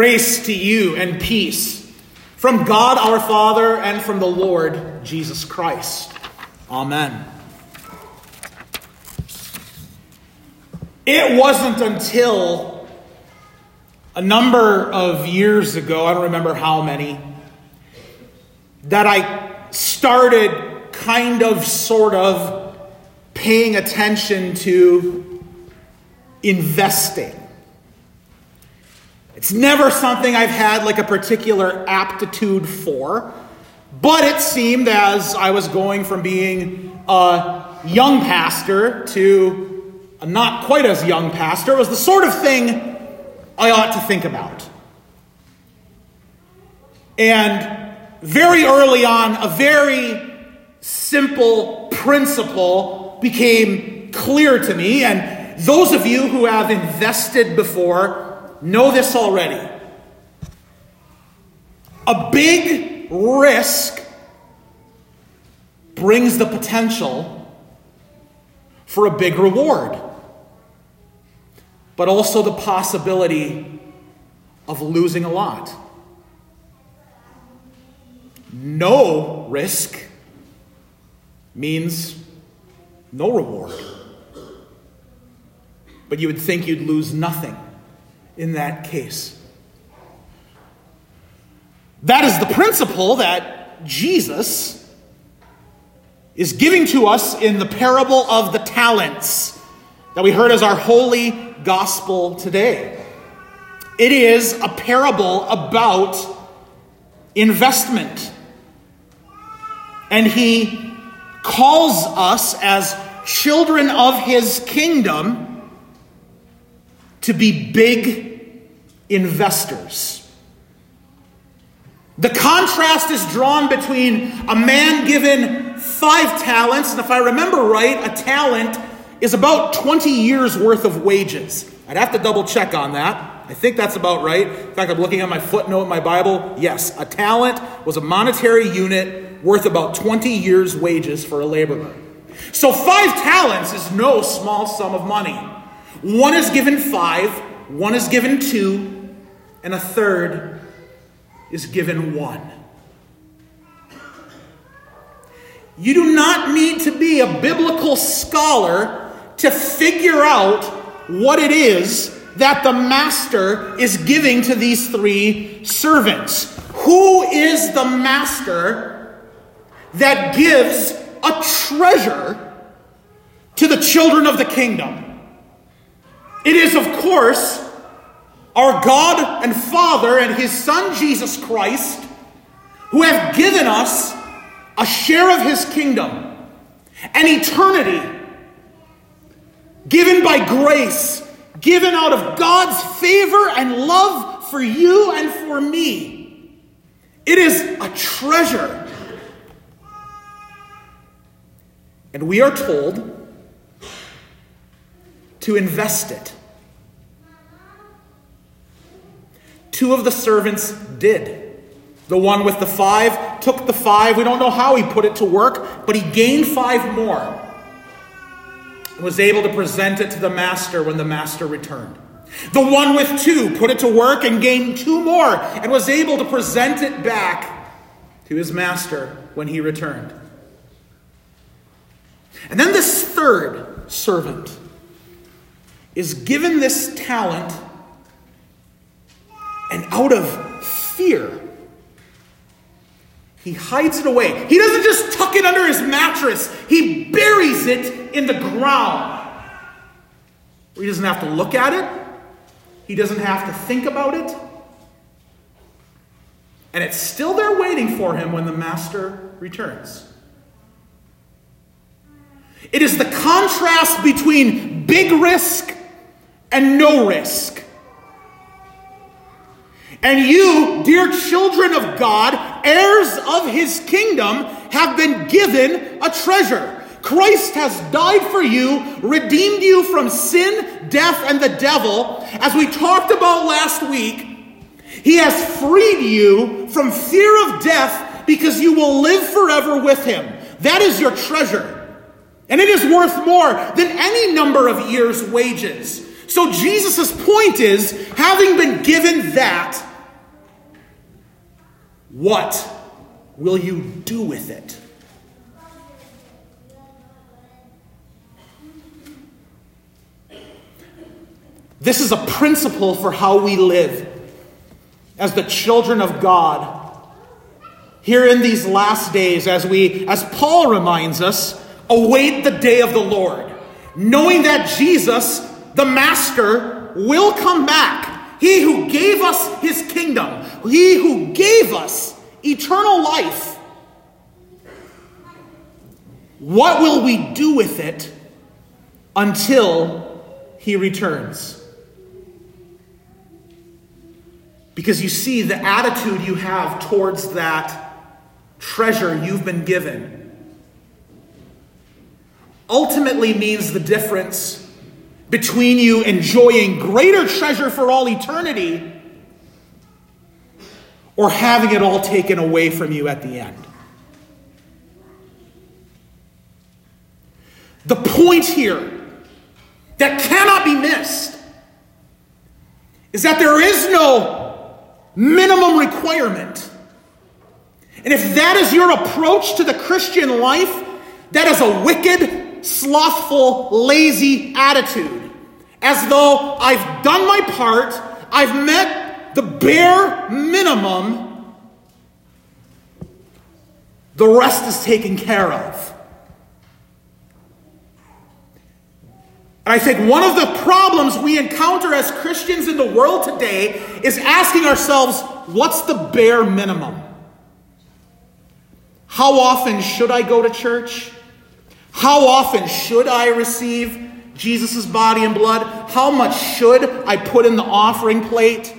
Grace to you and peace from God our Father and from the Lord Jesus Christ. Amen. It wasn't until a number of years ago, I don't remember how many, that I started kind of, sort of paying attention to investing. It's never something I've had like a particular aptitude for, but it seemed as I was going from being a young pastor to a not quite as young pastor, was the sort of thing I ought to think about. And very early on, a very simple principle became clear to me, and those of you who have invested before know this already. A big risk brings the potential for a big reward, but also the possibility of losing a lot. No risk means no reward. But you would think you'd lose nothing in that case. That is the principle that Jesus is giving to us in the parable of the talents that we heard as our holy gospel today. It is a parable about investment. And he calls us as children of his kingdom to be big investors. The contrast is drawn between a man given five talents, and if I remember right, a talent is about 20 years worth of wages. I'd have to double check on that. I think that's about right. In fact, I'm looking at my footnote in my Bible. Yes, a talent was a monetary unit worth about 20 years' wages for a laborer. So, five talents is no small sum of money. One is given five, one is given two, and a third is given one. You do not need to be a biblical scholar to figure out what it is that the master is giving to these three servants. Who is the master that gives a treasure to the children of the kingdom? It is, of course, our God and Father and His Son Jesus Christ, who have given us a share of His kingdom, an eternity given by grace, given out of God's favor and love for you and for me. It is a treasure. And we are told to invest it. Two of the servants did. The one with the five took the five. We don't know how he put it to work, but he gained five more was able to present it to the master when the master returned. The one with two put it to work and gained two more and was able to present it back to his master when he returned. And then this third servant is given this talent and out of fear, he hides it away. He doesn't just tuck it under his mattress, he buries it in the ground. Where He doesn't have to look at it, he doesn't have to think about it. And it's still there waiting for him when the master returns. It is the contrast between big risk and no risk. And you, dear children of God, heirs of his kingdom, have been given a treasure. Christ has died for you, redeemed you from sin, death, and the devil. As we talked about last week, he has freed you from fear of death because you will live forever with him. That is your treasure. And it is worth more than any number of years' wages. So Jesus' point is having been given that, What will you do with it? This is a principle for how we live as the children of God. Here in these last days, as we, as Paul reminds us, await the day of the Lord, knowing that Jesus, the Master, will come back. He who gave us his kingdom, he who gave us eternal life. What will we do with it until he returns? Because you see, the attitude you have towards that treasure you've been given ultimately means the difference between you enjoying greater treasure for all eternity or having it all taken away from you at the end. The point here that cannot be missed is that there is no minimum requirement. And if that is your approach to the Christian life, that is a wicked, slothful, lazy attitude. As though I've done my part, I've met the bare minimum, the rest is taken care of. And I think one of the problems we encounter as Christians in the world today is asking ourselves, what's the bare minimum? How often should I go to church? How often should I receive Jesus' body and blood? How much should I put in the offering plate?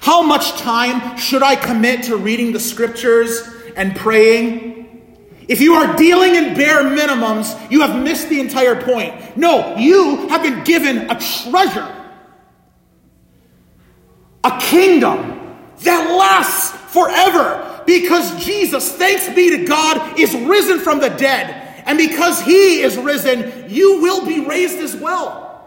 How much time should I commit to reading the scriptures and praying? If you are dealing in bare minimums, you have missed the entire point. No, you have been given a treasure, a kingdom that lasts forever because Jesus, thanks be to God, is risen from the dead. And because he is risen, you will be raised as well.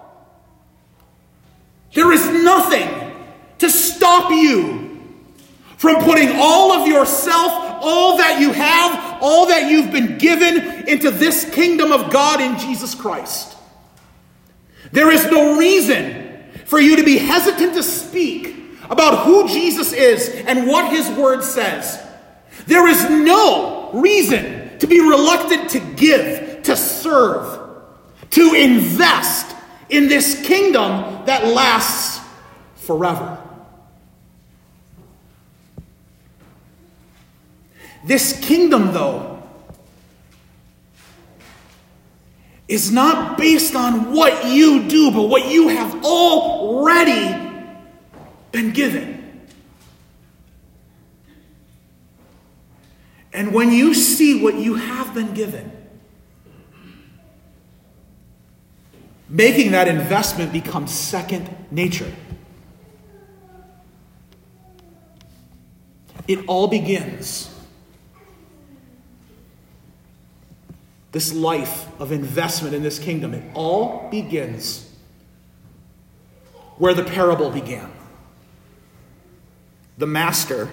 There is nothing to stop you from putting all of yourself all that you have, all that you've been given into this kingdom of God in Jesus Christ. There is no reason for you to be hesitant to speak about who Jesus is and what his word says. There is no reason to be reluctant to give, to serve, to invest in this kingdom that lasts forever. This kingdom, though, is not based on what you do, but what you have already been given. And when you see what you have been given, making that investment becomes second nature. It all begins this life of investment in this kingdom. It all begins where the parable began. The master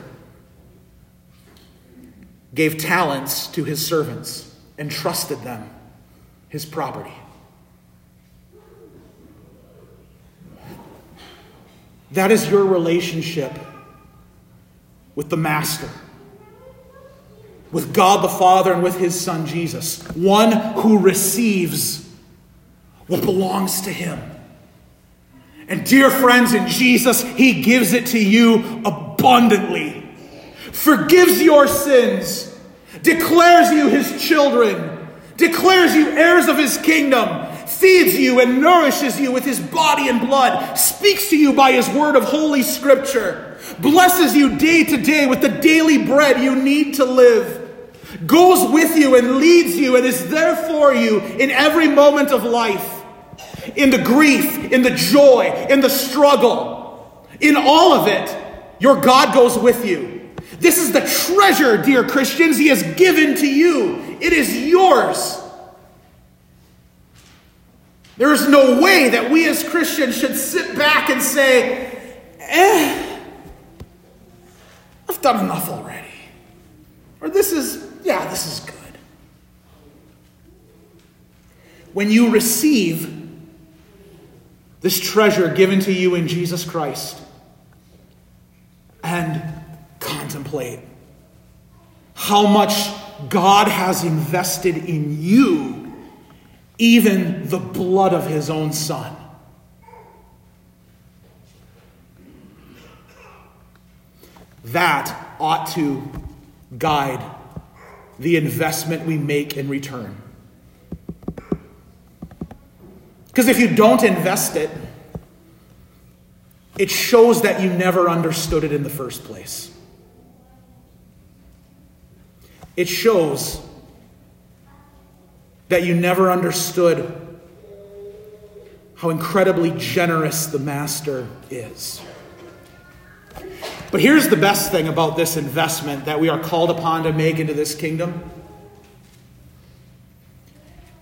gave talents to his servants and trusted them his property. That is your relationship with the master with God the Father and with his Son Jesus, one who receives what belongs to him. And dear friends, in Jesus, he gives it to you abundantly, forgives your sins, declares you his children, declares you heirs of his kingdom, feeds you and nourishes you with his body and blood, speaks to you by his word of holy scripture, blesses you day to day with the daily bread you need to live goes with you and leads you and is there for you in every moment of life. In the grief, in the joy, in the struggle, in all of it, your God goes with you. This is the treasure, dear Christians, He has given to you. It is yours. There is no way that we as Christians should sit back and say, eh, I've done enough already. Or this is, yeah, this is good. When you receive this treasure given to you in Jesus Christ and contemplate how much God has invested in you, even the blood of his own Son. That ought to guide the investment we make in return. Because if you don't invest it, it shows that you never understood it in the first place. It shows that you never understood how incredibly generous the Master is. But here's the best thing about this investment that we are called upon to make into this kingdom.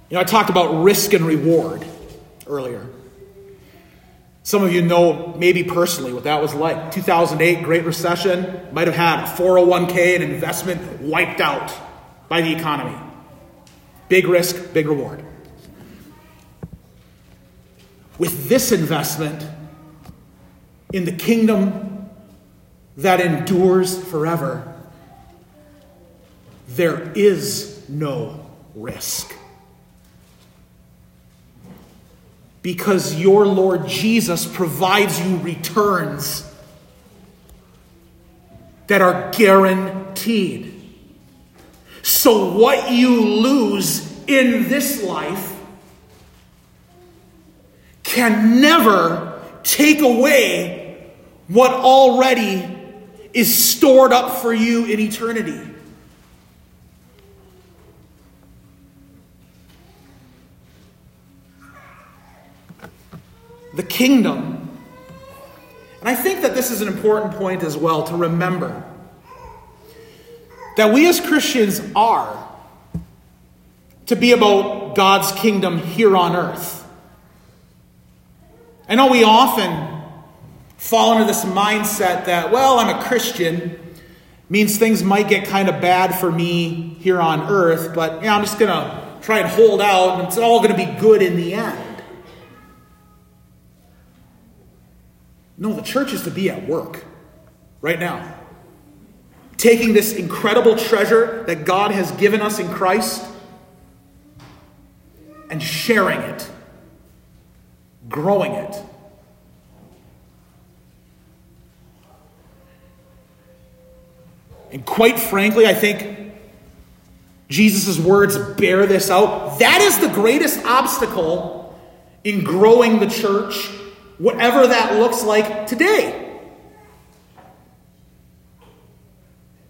You know, I talked about risk and reward earlier. Some of you know maybe personally what that was like. 2008, Great Recession, might have had a 401k and investment wiped out by the economy. Big risk, big reward. With this investment in the kingdom that endures forever, there is no risk. Because your Lord Jesus provides you returns that are guaranteed. So, what you lose in this life can never take away what already is stored up for you in eternity. The kingdom. And I think that this is an important point as well to remember that we as Christians are to be about God's kingdom here on earth. I know we often fall into this mindset that, well, I'm a Christian, means things might get kind of bad for me here on earth, but yeah, I'm just going to try and hold out and it's all going to be good in the end. No, the church is to be at work right now. Taking this incredible treasure that God has given us in Christ and sharing it, growing it. And quite frankly, I think Jesus' words bear this out. That is the greatest obstacle in growing the church whatever that looks like today.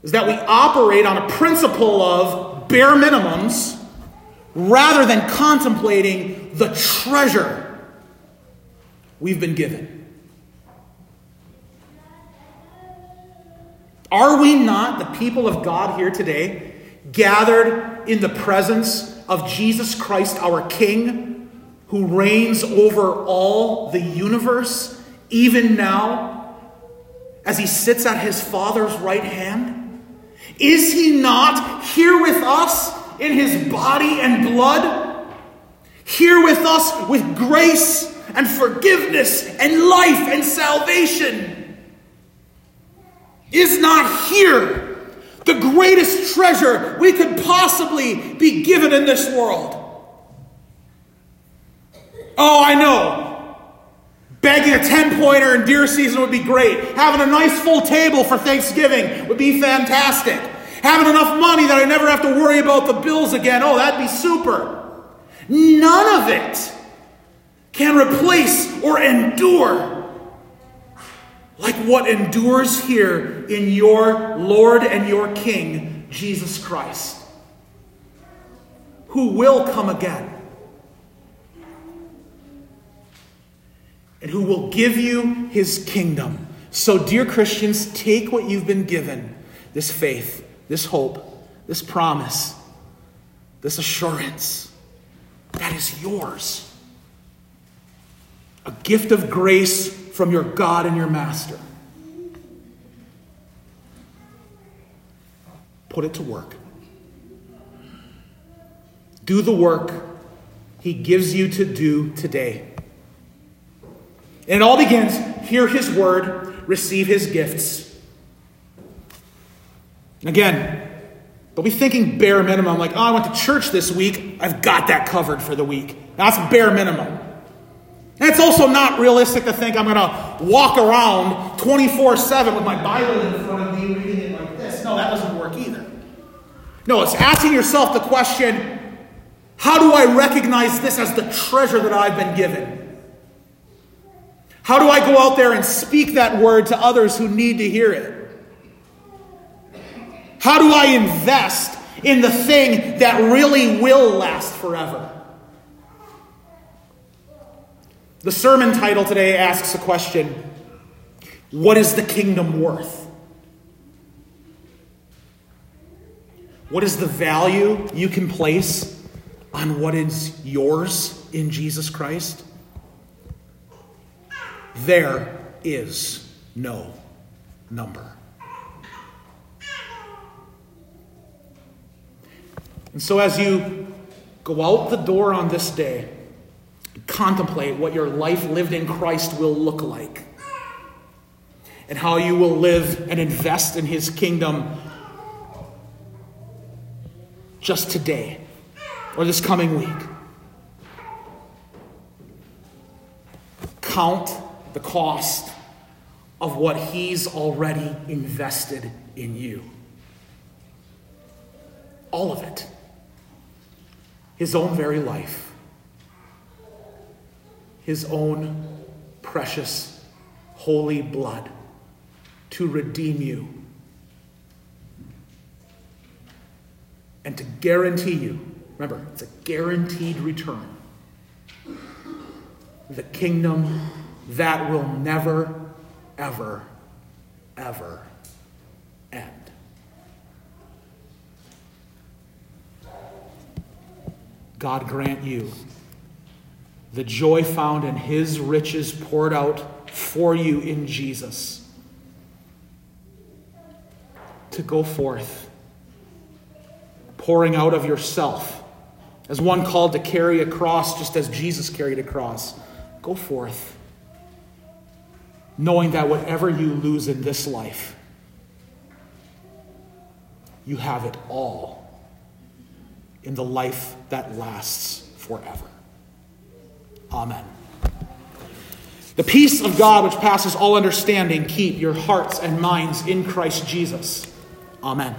Is that we operate on a principle of bare minimums rather than contemplating the treasure we've been given. Are we not the people of God here today, gathered in the presence of Jesus Christ, our King? Who reigns over all the universe, even now, as he sits at his Father's right hand? Is he not here with us in his body and blood? Here with us with grace and forgiveness and life and salvation? Is not here the greatest treasure we could possibly be given in this world? Oh, I know. Bagging a 10 pointer in deer season would be great. Having a nice full table for Thanksgiving would be fantastic. Having enough money that I never have to worry about the bills again. Oh, that'd be super. None of it can replace or endure like what endures here in your Lord and your King, Jesus Christ, who will come again. And who will give you his kingdom. So, dear Christians, take what you've been given this faith, this hope, this promise, this assurance that is yours. A gift of grace from your God and your Master. Put it to work. Do the work He gives you to do today. And it all begins hear His word, receive His gifts. Again, don't be thinking bare minimum, like, oh, I went to church this week. I've got that covered for the week. That's bare minimum. And it's also not realistic to think I'm going to walk around 24 7 with my Bible in front of me reading it like this. No, that doesn't work either. No, it's asking yourself the question how do I recognize this as the treasure that I've been given? How do I go out there and speak that word to others who need to hear it? How do I invest in the thing that really will last forever? The sermon title today asks a question What is the kingdom worth? What is the value you can place on what is yours in Jesus Christ? There is no number. And so, as you go out the door on this day, contemplate what your life lived in Christ will look like, and how you will live and invest in His kingdom just today or this coming week. Count the cost of what He's already invested in you. All of it. His own very life, his own precious, holy blood to redeem you and to guarantee you remember, it's a guaranteed return. The kingdom that will never, ever, ever end. God grant you the joy found in his riches poured out for you in Jesus to go forth, pouring out of yourself as one called to carry a cross just as Jesus carried a cross. Go forth, knowing that whatever you lose in this life, you have it all in the life that lasts forever. Amen. The peace of God, which passes all understanding, keep your hearts and minds in Christ Jesus. Amen.